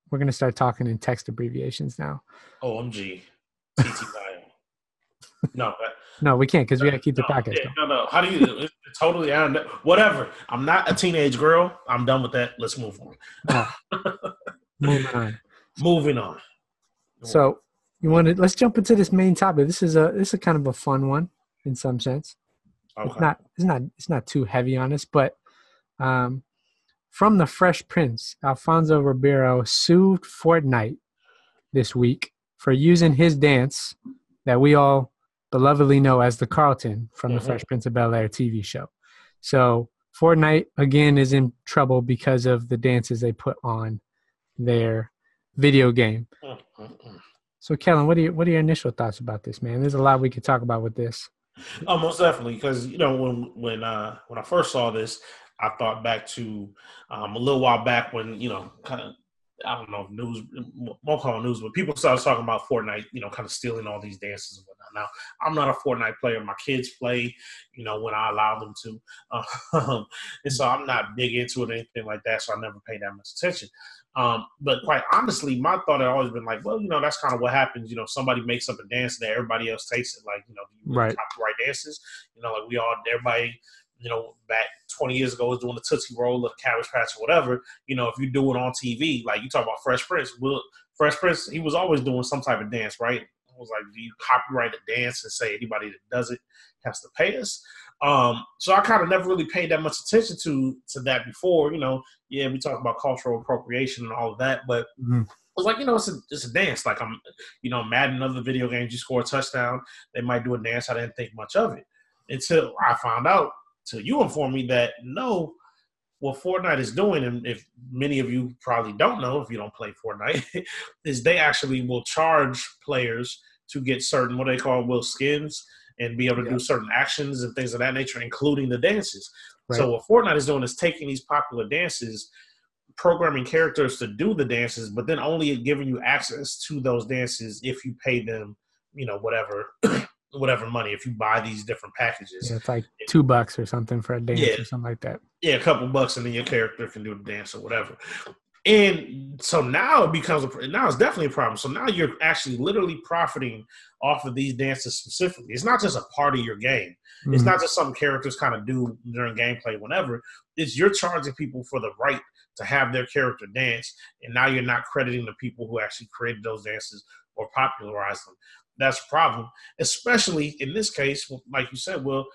We're gonna start talking in text abbreviations now. OMG. TTIL. [LAUGHS] no, that, No, we can't because we got to keep the no, podcast yeah, no, no. How do you? It's totally. I don't- Whatever. I'm not a teenage girl. I'm done with that. Let's move on. Oh, [LAUGHS] moving on. Moving on. So you want to let's jump into this main topic. This is a this is kind of a fun one in some sense. It's not it's not it's not too heavy on us, but um, from the Fresh Prince, Alfonso Ribeiro sued Fortnite this week for using his dance that we all belovedly know as the Carlton from the Mhm. Fresh Prince of Bel Air TV show. So Fortnite again is in trouble because of the dances they put on their video game. Mm, mm, mm. So Kellen, what are your what are your initial thoughts about this, man? There's a lot we could talk about with this. Oh, most definitely. Because you know, when when uh when I first saw this, I thought back to um, a little while back when you know, kind of I don't know news won't call it news, but people started talking about Fortnite. You know, kind of stealing all these dances and whatnot. Now, I'm not a Fortnite player. My kids play. You know, when I allow them to, [LAUGHS] um, and so I'm not big into it or anything like that. So I never pay that much attention. Um, but quite honestly, my thought had always been like, well, you know, that's kind of what happens. You know, somebody makes up a dance that everybody else takes it. Like, you know, you Right. copyright dances. You know, like we all, everybody, you know, back 20 years ago was doing the Tootsie Roll or Cabbage Patch or whatever. You know, if you do it on TV, like you talk about Fresh Prince, Will Fresh Prince, he was always doing some type of dance, right? It was like, do you copyright a dance and say anybody that does it has to pay us? Um, so I kind of never really paid that much attention to to that before. You know, yeah, we talk about cultural appropriation and all of that, but Mhm. I was like, you know, it's a it's a dance. Like I'm, you know, Madden, other video games, you score a touchdown, they might do a dance. I didn't think much of it until I found out. Till you informed me that no, what Fortnite is doing, and if many of you probably don't know, if you don't play Fortnite, [LAUGHS] is they actually will charge players to get certain what they call will skins and be able to do certain actions and things of that nature, including the dances. So what Fortnite is doing is taking these popular dances, programming characters to do the dances, but then only giving you access to those dances if you pay them, you know, whatever [CLEARS THROAT] whatever money, if you buy these different packages. Yeah, it's like two bucks or something for a dance Yeah. or something like that. yeah, a couple bucks, and then your character can do the dance or whatever. And so now it becomes a now it's definitely a problem. So now you're actually literally profiting off of these dances specifically. It's not just a part of your game. It's Mhm. not just something characters kind of do during gameplay, whenever. It's you're charging people for the right to have their character dance, and now you're not crediting the people who actually created those dances or popularized them. That's a problem, especially in this case, like you said. Well,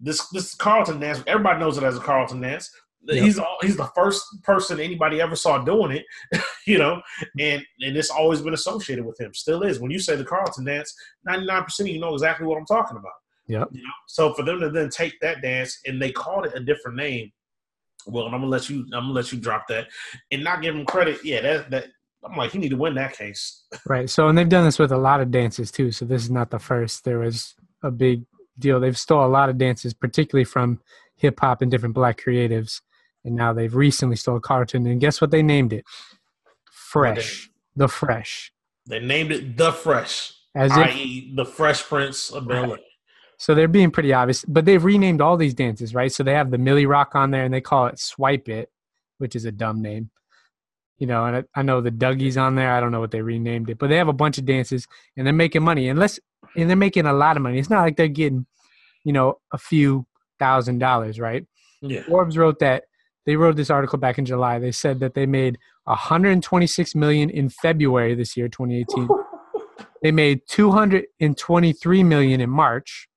this this Carlton dance, everybody knows it as a Carlton dance. Yep. He's all, he's the first person anybody ever saw doing it, [LAUGHS] you know, and and it's always been associated with him. Still is. When you say the Carlton dance, ninety nine percent of you know exactly what I'm talking about. Yep. You know? So for them to then take that dance and they called it a different name, well, I'm gonna let you I'm gonna let you drop that and not give him credit. Yeah, that that I'm like, you need to win that case. [LAUGHS] Right. So, and they've done this with a lot of dances too. So this is not the first. There was a big deal. They've stole a lot of dances, particularly from hip hop and different black creatives. And now they've recently stole Carlton. And guess what they named it? Fresh. The Fresh. They named it the Fresh, As i.e., the Fresh Prince of Bel Air. So they're being pretty obvious, but they've renamed all these dances, right? So they have the Millie Rock on there, and they call it Swipe It, which is a dumb name. You know, and I, I know the Dougie's on there. I don't know what they renamed it, but they have a bunch of dances and they're making money. Unless and they're making a lot of money. It's not like they're getting, you know, a few thousand dollars, right? Yeah. Forbes wrote that they wrote this article back in July. They said that they made 126 million in February this year, 2018. [LAUGHS] they made 223 million in March,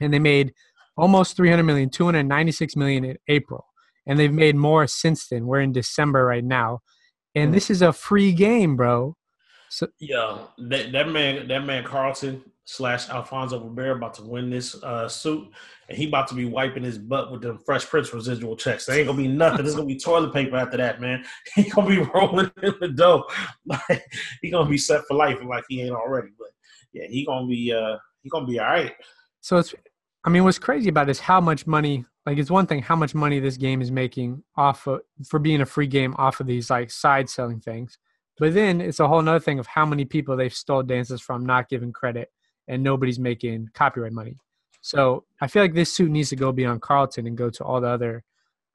and they made almost 300 million, 296 million in April, and they've made more since then. We're in December right now, and this is a free game, bro. So Yeah, that, that man, that man Carlton slash Alfonso Ribeiro about to win this uh, suit, and he about to be wiping his butt with them Fresh Prince residual checks. There ain't gonna be nothing. There's gonna be toilet paper after that, man. [LAUGHS] He gonna be [LAUGHS] rolling in the dough. Like he gonna be set for life, like he ain't already. But yeah, he gonna be uh he gonna be all right. So it's, I mean, what's crazy about it is how much money. Like, it's one thing how much money this game is making off of for being a free game off of these like side selling things, but then it's a whole nother thing of how many people they've stole dances from, not giving credit, and nobody's making copyright money. So I feel like this suit needs to go beyond Carlton and go to all the other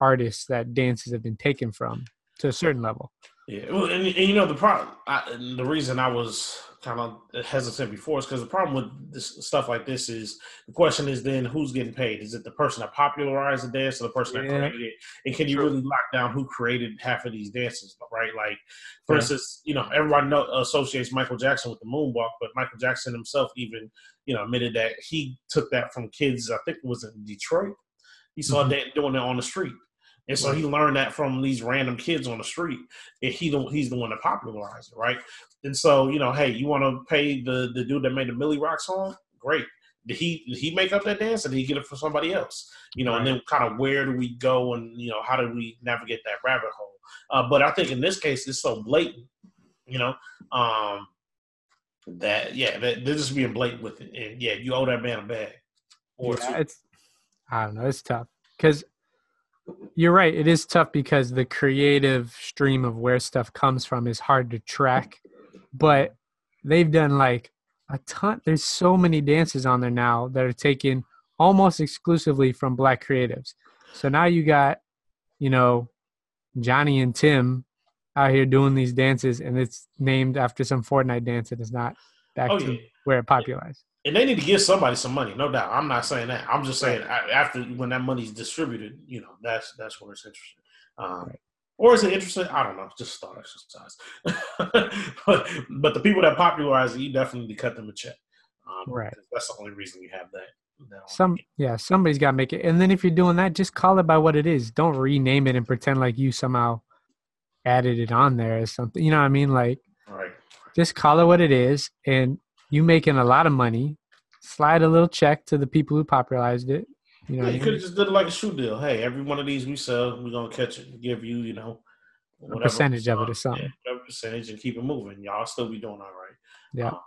artists that dances have been taken from to a certain level. Yeah, well, and, and you know the problem, I, and the reason I was kind of hesitant before is because the problem with this stuff like this is the question is then who's getting paid? Is it the person that popularized the dance or the person that created it? And can you really lock down who created half of these dances? Right? Like, for Yeah. instance, you know everybody know, associates Michael Jackson with the moonwalk, but Michael Jackson himself even you know admitted that he took that from kids. I think it was in Detroit. He saw Mhm. that doing it on the street. And so he learned that from these random kids on the street. And he don't, he's the one that popularized it, right? And so, you know, hey, you want to pay the the dude that made the Millie Rock song? Great. Did he did he make up that dance, or did he get it from somebody else? You know, and then kind of where do we go, and you know, how do we navigate that rabbit hole? Uh, but I think in this case, it's so blatant, you know, um, that yeah, that they're just being blatant with it, and yeah, you owe that man a bag. Or yeah, it's I don't know, it's tough because you're right. It is tough because the creative stream of where stuff comes from is hard to track. But they've done like a ton. There's so many dances on there now that are taken almost exclusively from black creatives. So now you got, you know, Johnny and Tim out here doing these dances, and it's named after some Fortnite dance that is not back Oh, to yeah. where it popularized. And they need to give somebody some money, no doubt. I'm not saying that. I'm just saying a- after when that money's distributed, you know, that's that's where it's interesting. Um, Right. Or is it interesting? I don't know. Just thought exercise. [LAUGHS] but but the people that popularize it, you definitely need to cut them a check. Um, Right. That's the only reason you have that. that Some yeah, somebody's got to make it. And then if you're doing that, just call it by what it is. Don't rename it and pretend like you somehow added it on there as something. You know what I mean? Like Right. just call it what it is and you making a lot of money. Slide a little check to the people who popularized it. You know, Yeah, you could have just did it like a shoe deal. Hey, every one of these we sell, we're gonna catch it and give you, you know, whatever percentage of it or uh, something. Yeah, percentage and keep it moving. Y'all still be doing all right. Yeah. Um,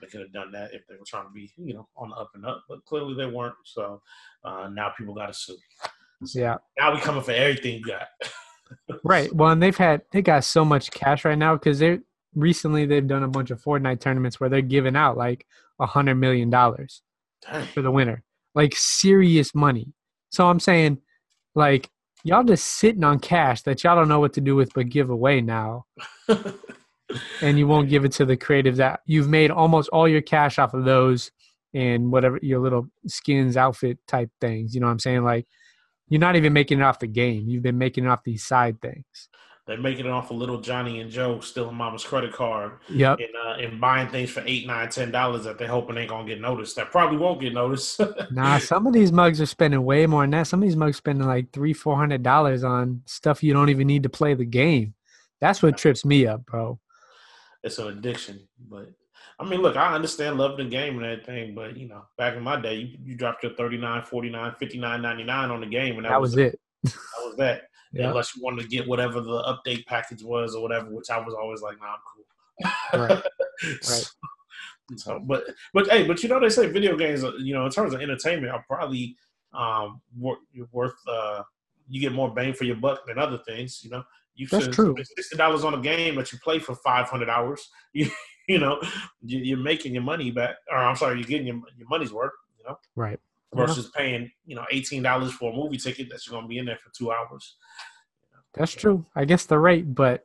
they could have done that if they were trying to be, you know, on the up and up, but clearly they weren't. So uh, now people got to sue. yeah. Now we coming for everything you got. [LAUGHS] Right. Well, and they've had they got so much cash right now because they recently they've done a bunch of Fortnite tournaments where they're giving out like a hundred million dollars. For the winner. Like serious money. So I'm saying, like, y'all just sitting on cash that y'all don't know what to do with but give away now. [LAUGHS] And you won't give it to the creatives that you've made almost all your cash off of those and whatever your little skins outfit type things. You know what I'm saying? Like you're not even making it off the game. You've been making it off these side things. They're making it off of little Johnny and Joe stealing mama's credit card Yep. and uh, and buying things for eight, nine, ten dollars that they're hoping ain't gonna get noticed. That probably won't get noticed. [LAUGHS] Nah, some of these mugs are spending way more than that. Some of these mugs spending like three, four hundred dollars on stuff you don't even need to play the game. That's what trips me up, bro. it's an addiction. But I mean, look, I understand love the game and everything, but you know, back in my day, you, you dropped your 39, 49, 59, 99 on the game, and that, That was it. That was that. Yeah. Unless you wanted to get whatever the update package was or whatever, which I was always like, nah, I'm cool. [LAUGHS] Right. So, so, but but hey, but you know they say video games, uh, you know, in terms of entertainment, are probably um wor- worth uh you get more bang for your buck than other things. You know, you That's spend true. sixty dollars on a game that you play for five hundred hours. [LAUGHS] You you know, you, you're making your money back, or I'm sorry, you're getting your your money's worth. You know, Right. Yeah. versus paying you know eighteen dollars for a movie ticket that you're gonna be in there for two hours. That's true. I guess the rate, but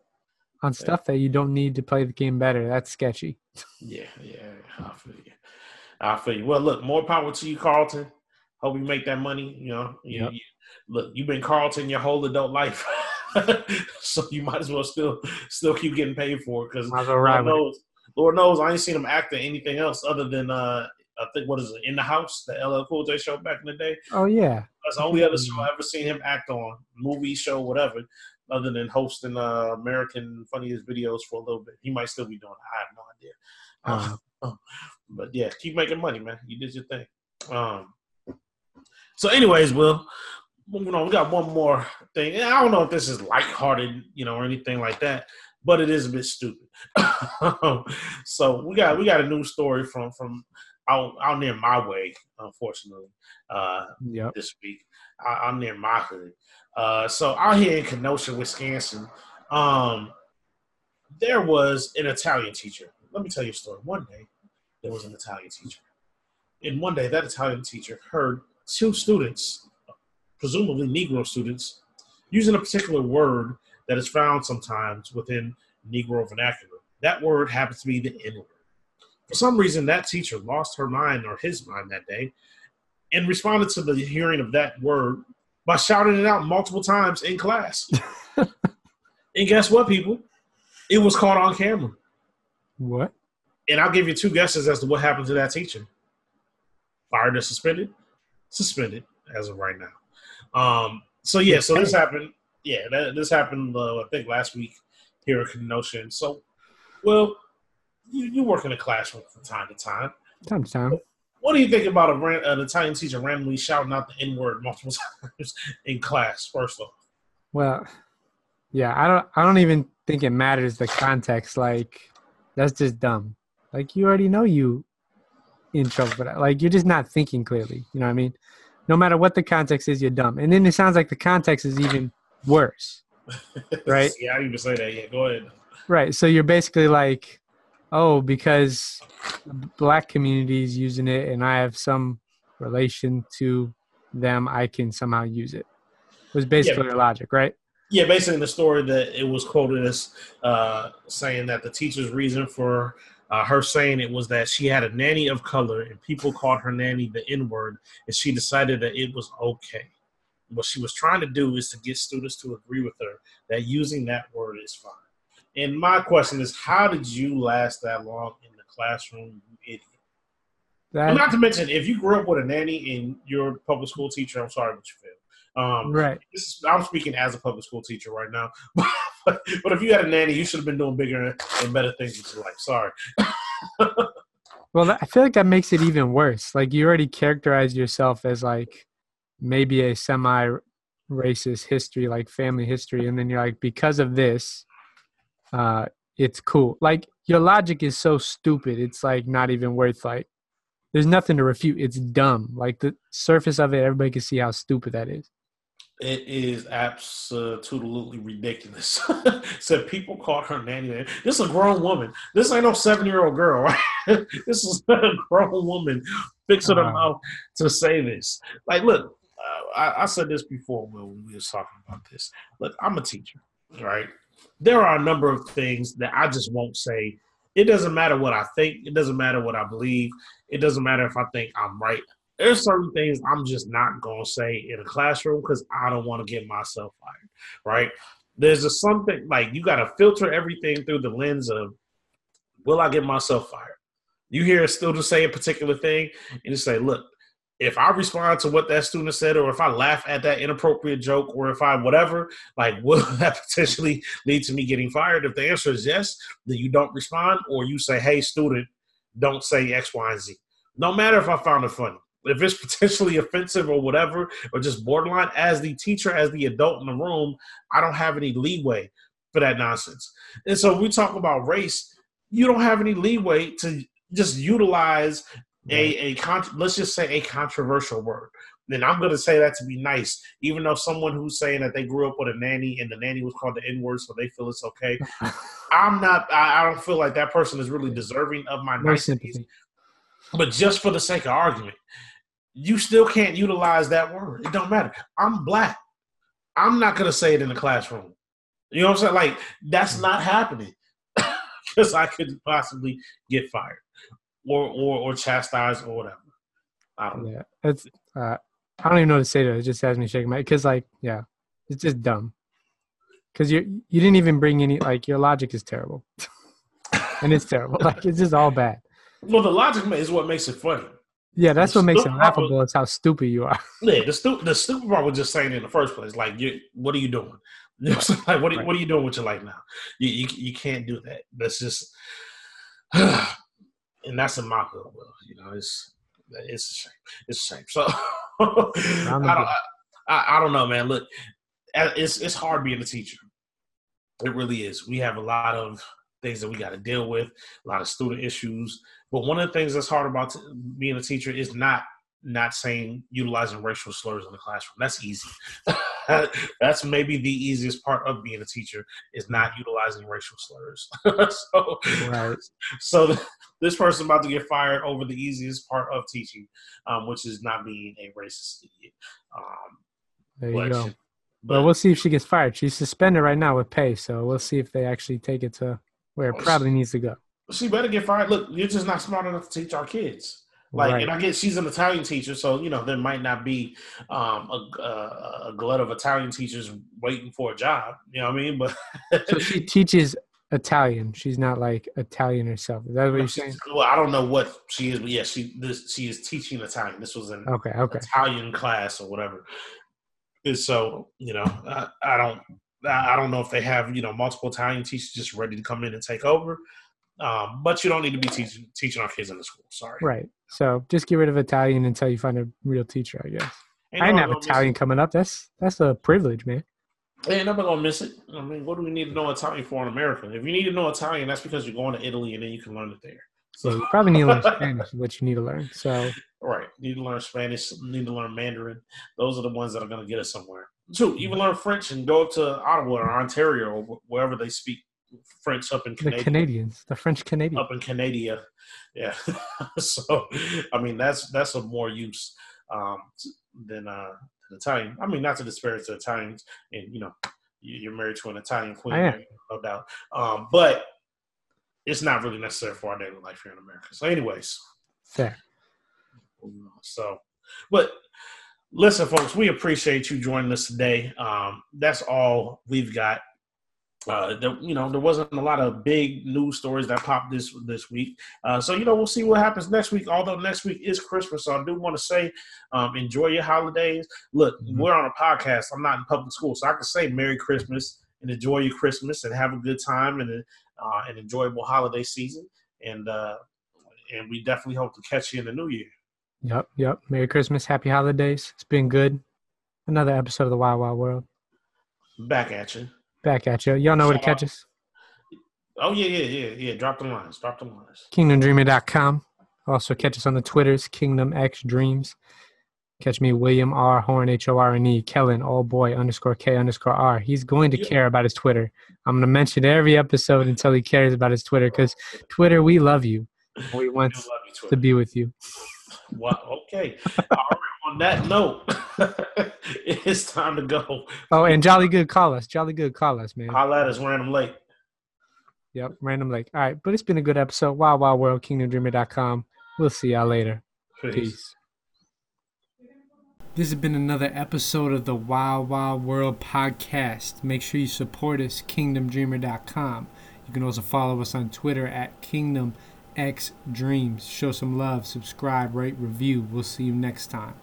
on stuff that you don't need to play the game better. That's sketchy. [LAUGHS] Yeah, yeah, I feel you. I feel you. Well, look, more power to you, Carlton. Hope you make that money. You know, you, Yep. you- look, you've been Carlton your whole adult life, [LAUGHS] so you might as well still still keep getting paid for it because Lord knows, Lord knows, I ain't seen him act in anything else other than uh, I think what is it, In the House, the LL Cool J show back in the day. Oh yeah, That's the only other show I've ever seen him act on, movie, show, whatever, other than hosting uh, American Funniest Videos for a little bit. He might still be doing it. I have no idea. Uh-huh. Um, [LAUGHS] but yeah, keep making money, man. You did your thing. Um, so, anyways, Will, moving on. We got one more thing. And I don't know if this is lighthearted, you know, or anything like that, but it is a bit stupid. [LAUGHS] so we got we got a new story from from out out near my way, unfortunately. Uh, yep. this week. I, I'm near my hood. Uh, so out here in Kenosha, Wisconsin, um, there was an Italian teacher. Let me tell you a story. One day, there was an Italian teacher. And one day, that Italian teacher heard two students, presumably Negro students, using a particular word that is found sometimes within Negro vernacular. That word happens to be the N word. For some reason, that teacher lost her mind or his mind that day and responded to the hearing of that word by shouting it out multiple times in class. [LAUGHS] and guess what, people? It was caught on camera. What? And I'll give you two guesses as to what happened to that teacher. Fired or suspended? Suspended as of right now. Um, so yeah, so this happened. Yeah, that, this happened. Uh, I think last week here at Kenosha. So, well, you, you work in a classroom from time to time. Time to time. What do you think about a ran, an Italian teacher randomly shouting out the N word multiple [LAUGHS] times in class? First off, Well, yeah, I don't. I don't even think it matters the context. Like, that's just dumb. Like, you already know you in trouble for that. Like, you're just not thinking clearly. You know what I mean? No matter what the context is, you're dumb. And then it sounds like the context is even worse. [LAUGHS] Right. yeah, I even say that. Yeah, go ahead. Right. So you're basically like, oh, because the black community is using it and I have some relation to them, I can somehow use it. Was basically your logic, right? Yeah, basically the story that it was quoted as uh, saying that the teacher's reason for uh, her saying it was that she had a nanny of color and people called her nanny the N word, and she decided that it was okay. What she was trying to do is to get students to agree with her that using that word is fine. And my question is, how did you last that long in the classroom, you idiot? That, And not to mention, if you grew up with a nanny and you're a public school teacher, I'm sorry, but you failed. Um, right. this is, I'm speaking as a public school teacher right now. [LAUGHS] but, but if you had a nanny, you should have been doing bigger and better things with your life. Sorry. [LAUGHS] Well, I feel like that makes it even worse. Like you already characterized yourself as like maybe a semi racist history, like family history, and then you're like, because of this, uh, it's cool. Like your logic is so stupid. It's like not even worth like. There's nothing to refute. It's dumb. Like the surface of it, everybody can see how stupid that is. It is absolutely ridiculous. [LAUGHS] so people called her nanny. This is a grown woman. This ain't no seven year old girl, right? [LAUGHS] this is [LAUGHS] a grown woman fixing her mouth to say this. Like, look, uh, I, I said this before when we was talking about this. Look, I'm a teacher, right? There are a number of things that I just won't say. It doesn't matter what I think. It doesn't matter what I believe. It doesn't matter if I think I'm right there's certain things I'm just not gonna say in a classroom because I don't want to get myself fired, right? There's a something like you got to filter everything through the lens of will I get myself fired? You hear a student say a particular thing and you say, look, if I respond to what that student said, or if I laugh at that inappropriate joke, or if I whatever, like, will [LAUGHS] that potentially lead to me getting fired? If the answer is yes, then you don't respond, or you say, hey, student, don't say X, Y, and Z. No matter if I found it funny if it's [LAUGHS] potentially offensive or whatever, or just borderline, as the teacher, as the adult in the room, I don't have any leeway for that nonsense. And so we talk about race, you don't have any leeway to just utilize a, a con- let's just say a controversial word. Then I'm going to say that to be nice, even though someone who's saying that they grew up with a nanny and the nanny was called the N word, so they feel it's okay. [LAUGHS] I'm not. I, I don't feel like that person is really deserving of my No niceties. sympathy. But just for the sake of argument, you still can't utilize that word. It don't matter. I'm black. I'm not gonna say it in the classroom. You know what I'm saying? Like that's mm. not happening [LAUGHS] because I could possibly get fired or or or chastised or whatever. I don't know. Yeah, it's. Uh, I don't even know what to say to it. It just has me shaking my because like yeah, it's just dumb. Because you you didn't even bring any like your logic is terrible, [LAUGHS] and it's terrible. Like it's just all bad. Well, the logic is what makes it funny. Yeah, that's The what makes it laughable. It's how stupid you are. [LAUGHS] Yeah, the stupid the stupid part was just saying in the first place. Like, you, what are you doing? [LAUGHS] Like, what are, you- Right. what are you doing with your life now? You, you you can't do that. That's just, [SIGHS] and that's in my goodwill. You know, it's it's a shame. It's a shame. So [LAUGHS] I don't I, I don't know, man. Look, it's it's hard being a teacher. It really is. We have a lot of things that we got to deal with, a lot of student issues. But one of the things that's hard about t- being a teacher is not not saying utilizing racial slurs in the classroom. That's easy. [LAUGHS] [LAUGHS] that's maybe the easiest part of being a teacher is not utilizing racial slurs. [LAUGHS] so, Right. so th- this person about to get fired over the easiest part of teaching, um, which is not being a racist idiot. Um, There you but- go. but But we'll see if she gets fired. She's suspended right now with pay, so we'll see if they actually take it to where it probably needs to go. she better get fired. Look, you're just not smart enough to teach our kids. Like, Right. and I get she's an Italian teacher, so you know there might not be um, a, a, a glut of Italian teachers waiting for a job. You know what I mean? But So she teaches Italian. She's not like Italian herself. Is that what you're saying? [LAUGHS] well, I don't know what she is, but yeah, she this she is teaching Italian. This was an Okay, okay. Italian class or whatever. And so you know, I, I don't, I don't know if they have you know multiple Italian teachers just ready to come in and take over. Um, but you don't need to be teaching teaching our kids in the school. Sorry, Right. So just get rid of Italian until you find a real teacher, I guess. Ain't I didn't have Italian coming up. That's that's a privilege, man. Ain't nobody gonna miss it. I mean, what do we need to know Italian for in America? If you need to know Italian, that's because you're going to Italy and then you can learn it there. So you probably need to learn [LAUGHS] Spanish, what you need to learn. So Right. Need to learn Spanish, need to learn Mandarin. Those are the ones that are going to get us somewhere. Shoot, even learn French and go up to Ottawa or Ontario or wherever they speak French up in the Canada. Canadians, the French Canadians. Up in Canada. Yeah. [LAUGHS] so, I mean, that's that's of more use um, than uh, than Italian. I mean, not to disparage the Italians. And, you know, you- you're married to an Italian queen, am. no doubt. Um, but it's not really necessary for our daily life here in America. So, anyways, Fair. so, but listen, folks, we appreciate you joining us today. Um, that's all we've got. Uh, there, you know, there wasn't a lot of big news stories that popped this this week. Uh, so, you know, we'll see what happens next week. Although next week is Christmas, so I do want to say, um, enjoy your holidays. Look, Mhm. we're on a podcast. I'm not in public school, so I can say Merry Christmas and enjoy your Christmas and have a good time and uh, an enjoyable holiday season. And uh, and we definitely hope to catch you in the new year. Yep, yep. Merry Christmas, Happy Holidays. It's been good. Another episode of the Wild Wild World. Back at you. Back at you. Y'all know where to catch us. Oh yeah, yeah, yeah, yeah. Drop the lines. Drop the lines. KingdomDreamer.com. Also catch us on the Twitters, Kingdom X Dreams. Catch me, William R. Horne, H O R N E, Kellen, all boy underscore K underscore R. He's going to Yeah. care about his Twitter. I'm going to mention every episode until he cares about his Twitter because Twitter, we love you. We want We you, to be with you. Well, okay. All right. On that note, [LAUGHS] it's time to go. Oh, and Jolly Good, call us. Jolly Good, call us, man. Holla at us, random late. Yep, random like. All right, but it's been a good episode. Wild Wild World, KingdomDreamer.com. We'll see y'all later. Peace. Peace. This has been another episode of the Wild Wild World podcast. Make sure you support us, kingdomdreamer.com. You can also follow us on Twitter at Kingdom X Dreams. Show some love, subscribe, rate, review. We'll see you next time.